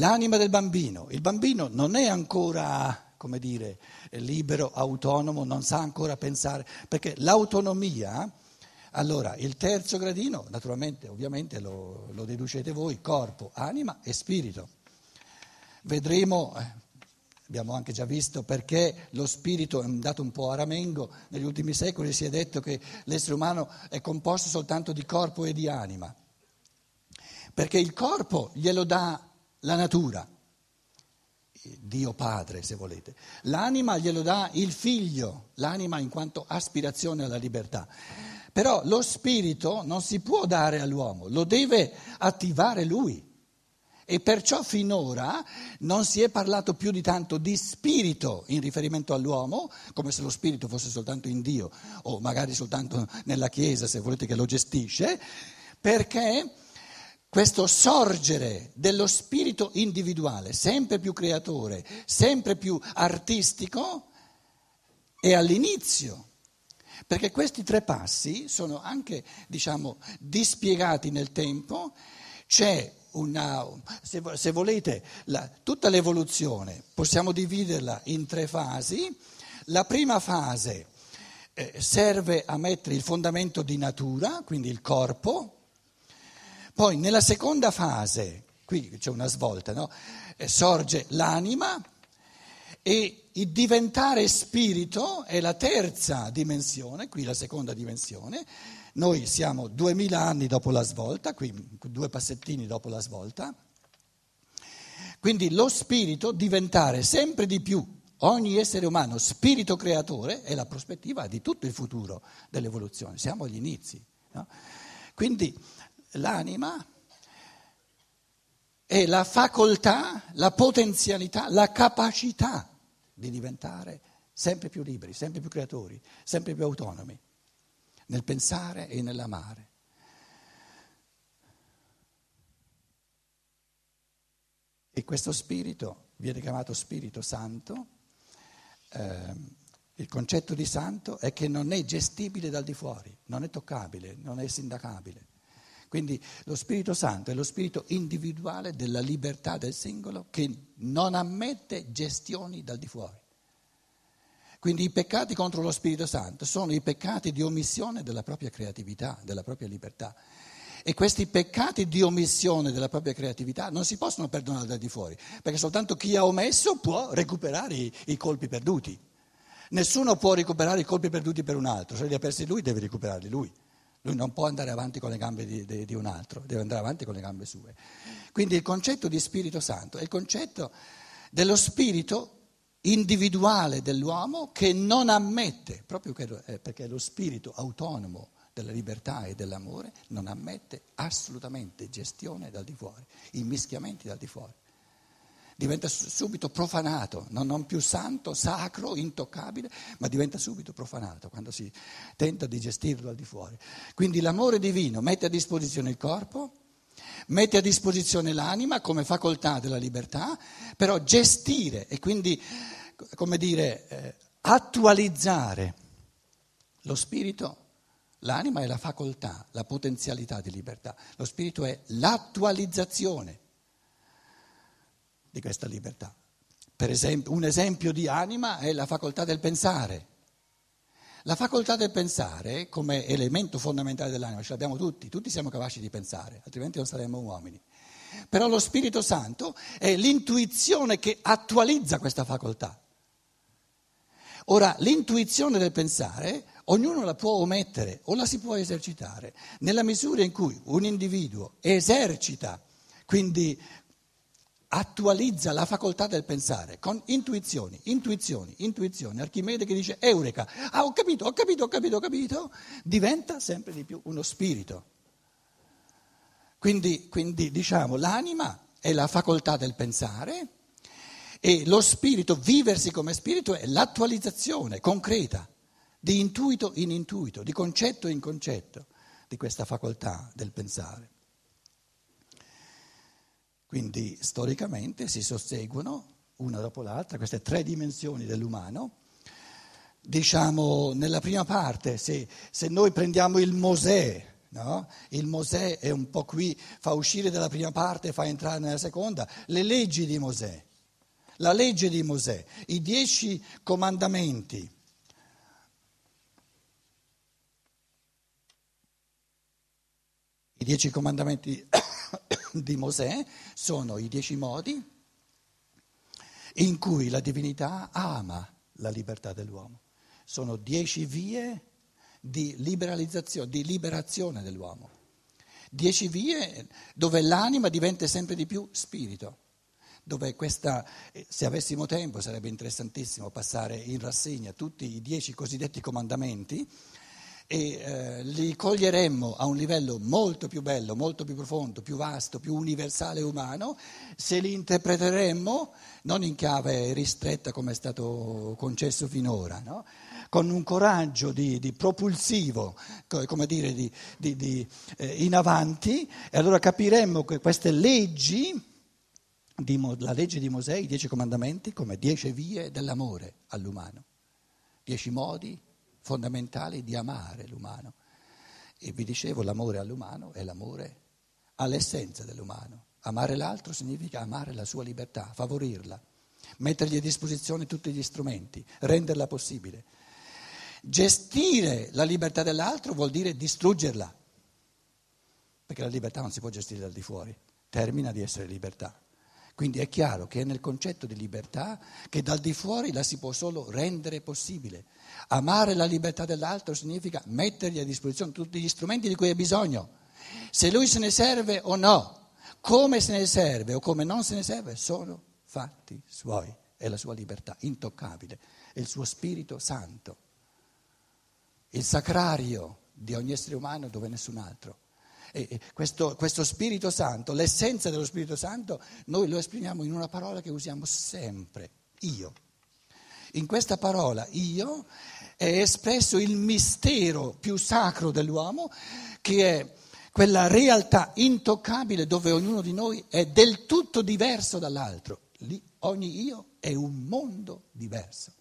L'anima del bambino, il bambino non è ancora, come dire, libero, autonomo, non sa ancora pensare, perché l'autonomia, allora il terzo gradino, naturalmente, ovviamente lo, lo deducete voi, corpo, anima e spirito. Vedremo, eh, abbiamo anche già visto perché lo spirito è andato un po' a ramengo, negli ultimi secoli si è detto che l'essere umano è composto soltanto di corpo e di anima, perché il corpo glielo dà la natura, Dio Padre se volete, l'anima glielo dà il figlio, l'anima in quanto aspirazione alla libertà. Però lo spirito non si può dare all'uomo, lo deve attivare lui. E perciò finora non si è parlato più di tanto di spirito in riferimento all'uomo, come se lo spirito fosse soltanto in Dio o magari soltanto nella Chiesa, se volete che lo gestisce, perché questo sorgere dello spirito individuale, sempre più creatore, sempre più artistico, è all'inizio. Perché questi tre passi sono anche, diciamo, dispiegati nel tempo. C'è una, se, se volete, la, tutta l'evoluzione possiamo dividerla in tre fasi. La prima fase eh, serve a mettere il fondamento di natura, quindi il corpo, poi nella seconda fase, qui c'è una svolta, no? Eh, sorge l'anima e il diventare spirito è la terza dimensione, qui la seconda dimensione. Noi siamo duemila anni dopo la svolta, qui due passettini dopo la svolta. Quindi lo spirito diventare sempre di più ogni essere umano spirito creatore è la prospettiva di tutto il futuro dell'evoluzione, siamo agli inizi. No? Quindi l'anima è la facoltà, la potenzialità, la capacità di diventare sempre più liberi, sempre più creatori, sempre più autonomi nel pensare e nell'amare. E questo spirito viene chiamato Spirito Santo. Eh, il concetto di santo è che non è gestibile dal di fuori, non è toccabile, non è sindacabile. Quindi lo Spirito Santo è lo spirito individuale della libertà del singolo che non ammette gestioni dal di fuori. Quindi i peccati contro lo Spirito Santo sono i peccati di omissione della propria creatività, della propria libertà. E questi peccati di omissione della propria creatività non si possono perdonare dal di fuori, perché soltanto chi ha omesso può recuperare i, i colpi perduti. Nessuno può recuperare i colpi perduti per un altro, se li ha persi lui deve recuperarli lui. Lui non può andare avanti con le gambe di, di, di, un altro, deve andare avanti con le gambe sue. Quindi il concetto di Spirito Santo è il concetto dello spirito individuale dell'uomo che non ammette, proprio eh, perché è lo spirito autonomo della libertà e dell'amore, non ammette assolutamente gestione dal di fuori, immischiamenti dal di fuori diventa subito profanato, non più santo, sacro, intoccabile, ma diventa subito profanato quando si tenta di gestirlo al di fuori. Quindi l'amore divino mette a disposizione il corpo, mette a disposizione l'anima come facoltà della libertà, però gestire e quindi, come dire, eh, attualizzare lo spirito L'anima è la facoltà, la potenzialità di libertà, lo spirito è l'attualizzazione di questa libertà. Esempio, un esempio di anima è la facoltà del pensare. La facoltà del pensare, come elemento fondamentale dell'anima, ce l'abbiamo tutti, tutti siamo capaci di pensare, altrimenti non saremmo uomini. Però lo Spirito Santo è l'intuizione che attualizza questa facoltà. Ora, l'intuizione del pensare, ognuno la può omettere o la si può esercitare, nella misura in cui un individuo esercita, quindi attualizza la facoltà del pensare con intuizioni, intuizioni, intuizioni. Archimede che dice Eureka, ah ho capito, ho capito, ho capito, ho capito, diventa sempre di più uno spirito. Quindi, quindi diciamo l'anima è la facoltà del pensare e lo spirito, viversi come spirito, è l'attualizzazione concreta di intuito in intuito, di concetto in concetto di questa facoltà del pensare. Quindi storicamente si susseguono una dopo l'altra queste tre dimensioni dell'umano. Diciamo nella prima parte, se, se noi prendiamo il Mosè No? Il Mosè è un po' qui, fa uscire dalla prima parte e fa entrare nella seconda. Le leggi di Mosè, la legge di Mosè, i dieci comandamenti. I dieci comandamenti di Mosè sono i dieci modi in cui la divinità ama la libertà dell'uomo. Sono dieci vie di liberalizzazione, di liberazione dell'uomo. Dieci vie dove l'anima diventa sempre di più spirito, dove questa, eh, se avessimo tempo sarebbe interessantissimo passare in rassegna tutti i dieci cosiddetti comandamenti e eh, li coglieremmo a un livello molto più bello, molto più profondo, più vasto, più universale umano, se li interpreteremmo non in chiave ristretta come è stato concesso finora, no? con un coraggio di, di propulsivo, come dire, di, di, eh, in avanti, e allora capiremmo che queste leggi, la legge di Mosè, i dieci comandamenti, come dieci vie dell'amore all'umano, dieci modi fondamentali di amare l'umano. E vi dicevo, l'amore all'umano è l'amore all'essenza dell'umano. Amare l'altro significa amare la sua libertà, favorirla, mettergli a disposizione tutti gli strumenti, renderla possibile. Gestire la libertà dell'altro vuol dire distruggerla, perché la libertà non si può gestire dal di fuori, termina di essere libertà. Quindi è chiaro che è nel concetto di libertà che dal di fuori la si può solo rendere possibile. Amare la libertà dell'altro significa mettergli a disposizione tutti gli strumenti di cui ha bisogno. Se lui se ne serve o no, come se ne serve o come non se ne serve, sono fatti suoi. È la sua libertà intoccabile, è il suo Spirito Santo il sacrario di ogni essere umano dove nessun altro. E questo, questo, Spirito Santo, l'essenza dello Spirito Santo, noi lo esprimiamo in una parola che usiamo sempre, io. In questa parola io è espresso il mistero più sacro dell'uomo, che è quella realtà intoccabile dove ognuno di noi è del tutto diverso dall'altro. Lì ogni io è un mondo diverso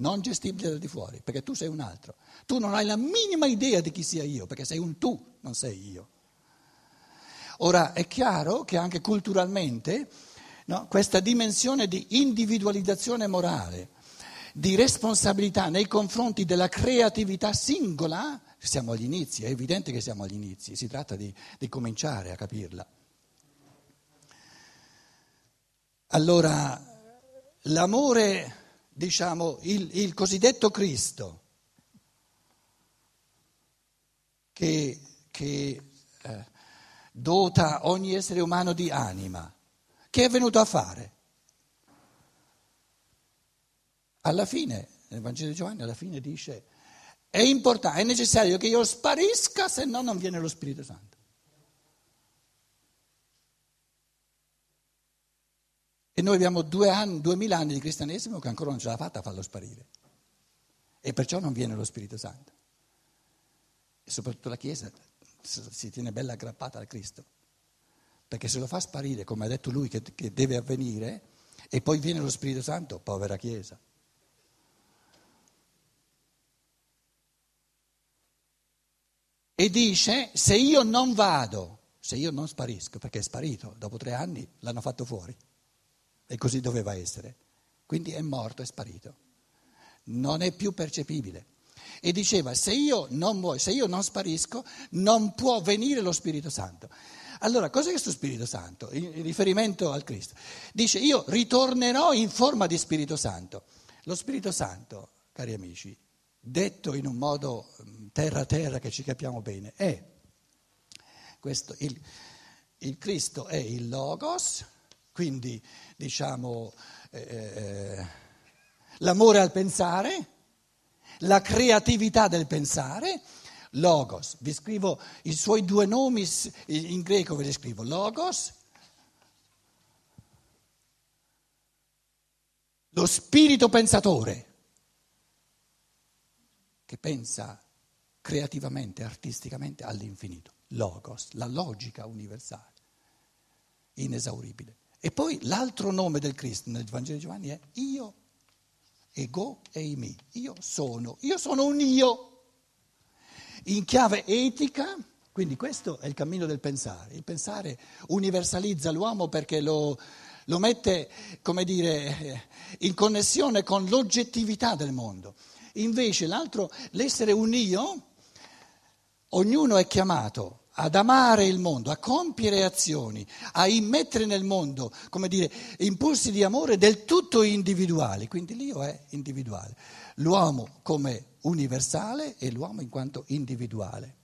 non gestibile da di fuori, perché tu sei un altro. Tu non hai la minima idea di chi sia io, perché sei un tu, non sei io. Ora è chiaro che anche culturalmente no, questa dimensione di individualizzazione morale, di responsabilità nei confronti della creatività singola, siamo agli inizi, è evidente che siamo agli inizi, si tratta di, di cominciare a capirla. Allora, l'amore diciamo, il, il cosiddetto Cristo, che, che eh, dota ogni essere umano di anima, che è venuto a fare? Alla fine, nel Vangelo di Giovanni, alla fine dice, è importante, è necessario che io sparisca, se no non viene lo Spirito Santo. E noi abbiamo due anni, duemila anni di cristianesimo che ancora non ce l'ha fatta a farlo sparire. E perciò non viene lo Spirito Santo. E soprattutto la Chiesa si tiene bella aggrappata al Cristo. Perché se lo fa sparire, come ha detto lui che, che deve avvenire, e poi viene lo Spirito Santo, povera Chiesa. E dice, se io non vado, se io non sparisco, perché è sparito, dopo tre anni l'hanno fatto fuori e così doveva essere. Quindi è morto, è sparito. Non è più percepibile. E diceva, se io non, muoio, se io non sparisco, non può venire lo Spirito Santo. Allora, cos'è questo Spirito Santo? In riferimento al Cristo. Dice, io ritornerò in forma di Spirito Santo. Lo Spirito Santo, cari amici, detto in un modo terra-terra che ci capiamo bene, è questo, il, il Cristo è il Logos, quindi diciamo eh, eh, l'amore al pensare, la creatività del pensare, logos. Vi scrivo i suoi due nomi in greco, ve li scrivo, logos, lo spirito pensatore che pensa creativamente, artisticamente all'infinito, logos, la logica universale, inesauribile. E poi l'altro nome del Cristo nel Vangelo di Giovanni è io, ego e imi. Io sono, io sono un io. In chiave etica, Quindi questo è il cammino del pensare. Il pensare universalizza l'uomo perché lo, lo mette, come dire, in connessione con l'oggettività del mondo. Invece l'altro, l'essere un io, ognuno è chiamato ad amare il mondo, a compiere azioni, a immettere nel mondo, come dire, impulsi di amore del tutto individuali. Quindi l'io è individuale, l'uomo come universale e l'uomo in quanto individuale.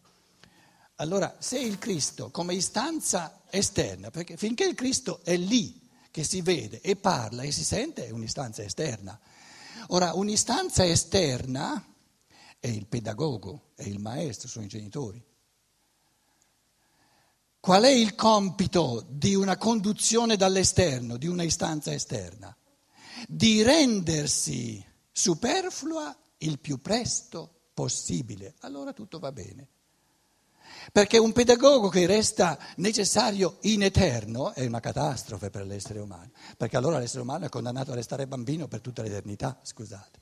Allora, se il Cristo come istanza esterna, perché finché il Cristo è lì, che si vede e parla e si sente, è un'istanza esterna. Ora, un'istanza esterna è il pedagogo, è il maestro, sono i genitori. Qual è il compito di una conduzione dall'esterno, di una istanza esterna? Di rendersi superflua il più presto possibile. Allora tutto va bene. Perché un pedagogo che resta necessario in eterno è una catastrofe per l'essere umano, perché allora l'essere umano è condannato a restare bambino per tutta l'eternità, scusate.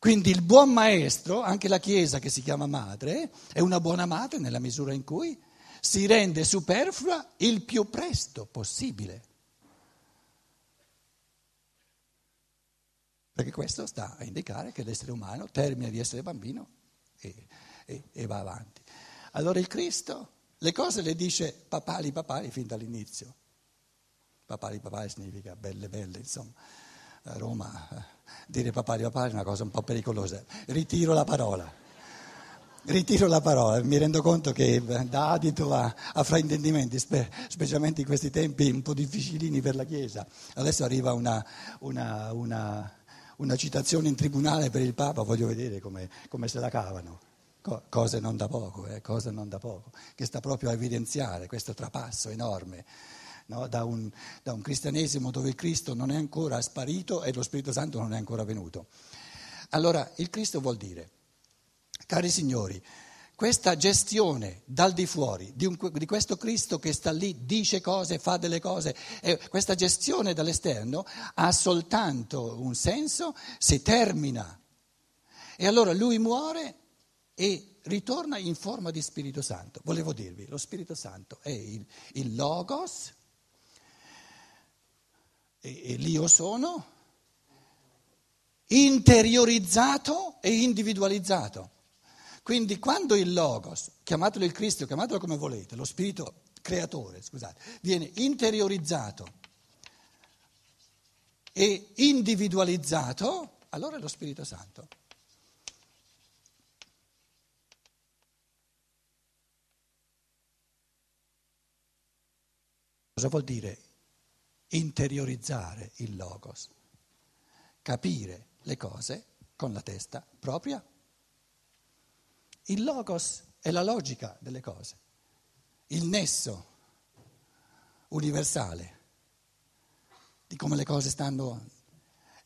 Quindi il buon maestro, anche la Chiesa che si chiama madre, è una buona madre nella misura in cui si rende superflua il più presto possibile. Perché questo sta a indicare che l'essere umano termina di essere bambino e e, e va avanti. Allora il Cristo le cose le dice papali papali fin dall'inizio. Papali papali significa belle belle, insomma. A Roma eh, dire papali papali è una cosa un po' pericolosa. Ritiro la parola. Ritiro la parola, mi rendo conto che dà adito a, a fraintendimenti, spe, specialmente in questi tempi un po' difficilini per la Chiesa. Adesso arriva una, una, una, una citazione in tribunale per il Papa, voglio vedere come, come se la cavano cose non da poco, eh, cose non da poco, che sta proprio a evidenziare questo trapasso enorme no? da, un, da, un, cristianesimo dove il Cristo non è ancora sparito e lo Spirito Santo non è ancora venuto. Allora, il Cristo vuol dire, cari signori, questa gestione dal di fuori di, un, di, questo Cristo che sta lì, dice cose, fa delle cose, eh, questa gestione dall'esterno ha soltanto un senso se termina. E allora lui muore e ritorna in forma di Spirito Santo. Volevo dirvi, lo Spirito Santo è il, il Logos, e, e l'io sono, interiorizzato e individualizzato. Quindi quando il Logos, chiamatelo il Cristo, chiamatelo come volete, lo Spirito creatore, scusate, viene interiorizzato e individualizzato, allora è lo Spirito Santo. Cosa vuol dire interiorizzare il logos? Capire le cose con la testa propria. Il logos è la logica delle cose, il nesso universale di come le cose stanno.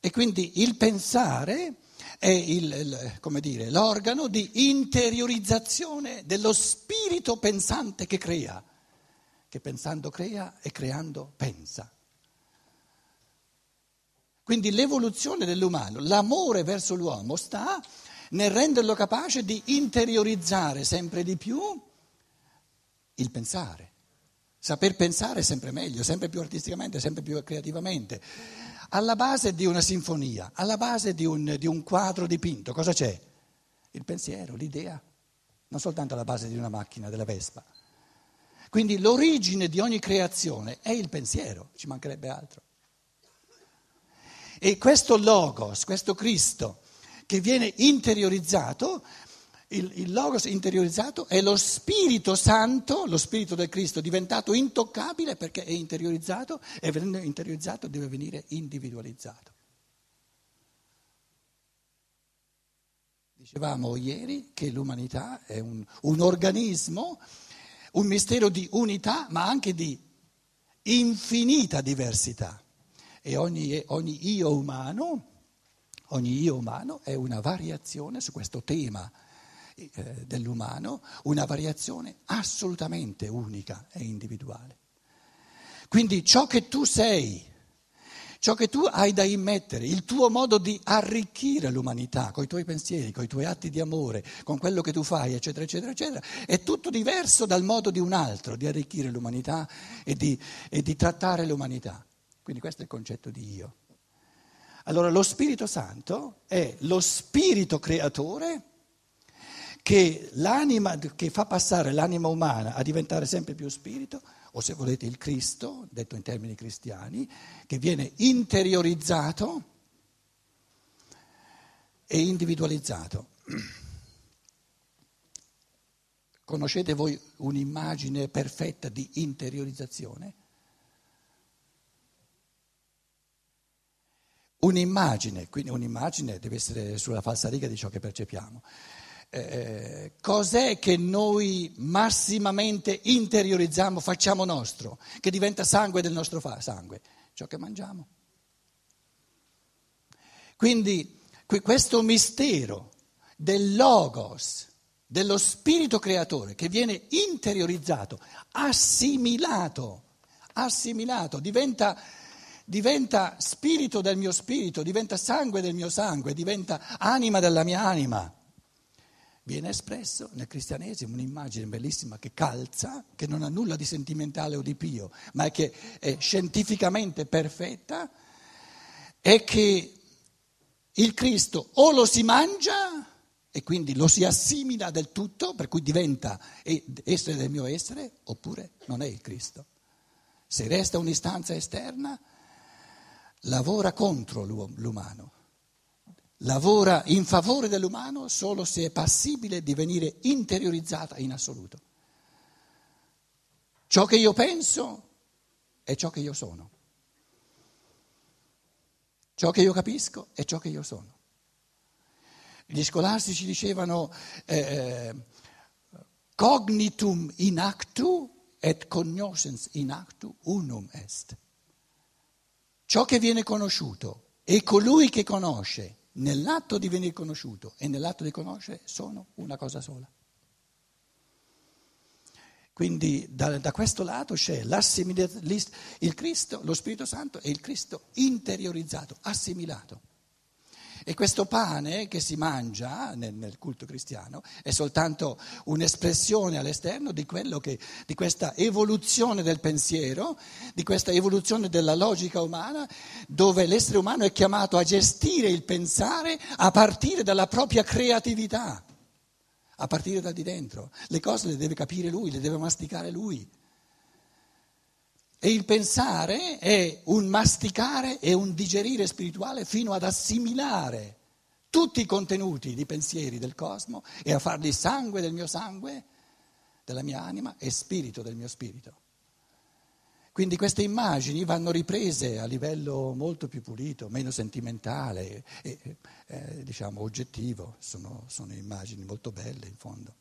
E quindi il pensare è il, il, dire, l'organo di interiorizzazione dello spirito pensante che crea che pensando crea e creando pensa. Quindi l'evoluzione dell'umano, l'amore verso l'uomo sta nel renderlo capace di interiorizzare sempre di più il pensare. Saper pensare sempre meglio, sempre più artisticamente, sempre più creativamente. Alla base di una sinfonia, alla base di un, di un quadro dipinto, cosa c'è? Il pensiero, l'idea, non soltanto alla base di una macchina, della Vespa. Quindi l'origine di ogni creazione è il pensiero, ci mancherebbe altro. E questo logos, questo Cristo che viene interiorizzato, il, il, logos interiorizzato è lo Spirito Santo, lo Spirito del Cristo diventato intoccabile perché è interiorizzato e venendo interiorizzato deve venire individualizzato. Dicevamo ieri che l'umanità è un, un organismo un mistero di unità ma anche di infinita diversità. E ogni, ogni, io umano, ogni io umano è una variazione su questo tema eh, dell'umano, una variazione assolutamente unica e individuale. Quindi ciò che tu sei, ciò che tu hai da immettere, il tuo modo di arricchire l'umanità con i tuoi pensieri, con i tuoi atti di amore, con quello che tu fai, eccetera, eccetera, eccetera, è tutto diverso dal modo di un altro di arricchire l'umanità e di, e di trattare l'umanità. Quindi questo è il concetto di io. Allora lo Spirito Santo è lo spirito creatore che, che fa passare l'anima umana a diventare sempre più spirito o se volete il Cristo, detto in termini cristiani, che viene interiorizzato e individualizzato. Conoscete voi un'immagine perfetta di interiorizzazione? Un'immagine, quindi un'immagine deve essere sulla falsariga di ciò che percepiamo. Eh, cos'è che noi massimamente interiorizziamo, facciamo nostro, che diventa sangue del nostro fa- sangue? Ciò che mangiamo. Quindi questo mistero del logos, dello spirito creatore che viene interiorizzato, assimilato, assimilato, diventa, diventa spirito del mio spirito, diventa sangue del mio sangue, diventa anima della mia anima viene espresso nel cristianesimo un'immagine bellissima che calza, che non ha nulla di sentimentale o di pio, ma che è scientificamente perfetta, è che il Cristo o lo si mangia e quindi lo si assimila del tutto, per cui diventa essere del mio essere, oppure non è il Cristo. Se resta un'istanza esterna, lavora contro l'umano lavora in favore dell'umano solo se è passibile di venire interiorizzata in assoluto. Ciò che io penso è ciò che io sono. Ciò che io capisco è ciò che io sono. Gli scolastici dicevano eh, cognitum in actu et cognoscens in actu unum est. Ciò che viene conosciuto e colui che conosce nell'atto di venire conosciuto e nell'atto di conoscere sono una cosa sola. Quindi da, da questo lato c'è il Cristo, lo Spirito Santo e il Cristo interiorizzato, assimilato. E questo pane che si mangia nel, nel, culto cristiano è soltanto un'espressione all'esterno di, che, di questa evoluzione del pensiero, di questa evoluzione della logica umana, dove l'essere umano è chiamato a gestire il pensare a partire dalla propria creatività, a partire da di dentro. Le cose le deve capire lui, le deve masticare lui. E il pensare è un masticare e un digerire spirituale fino ad assimilare tutti i contenuti di pensieri del cosmo e a farli sangue del mio sangue, della mia anima e spirito del mio spirito. Quindi queste immagini vanno riprese a livello molto più pulito, meno sentimentale e eh, diciamo oggettivo, sono, sono immagini molto belle in fondo.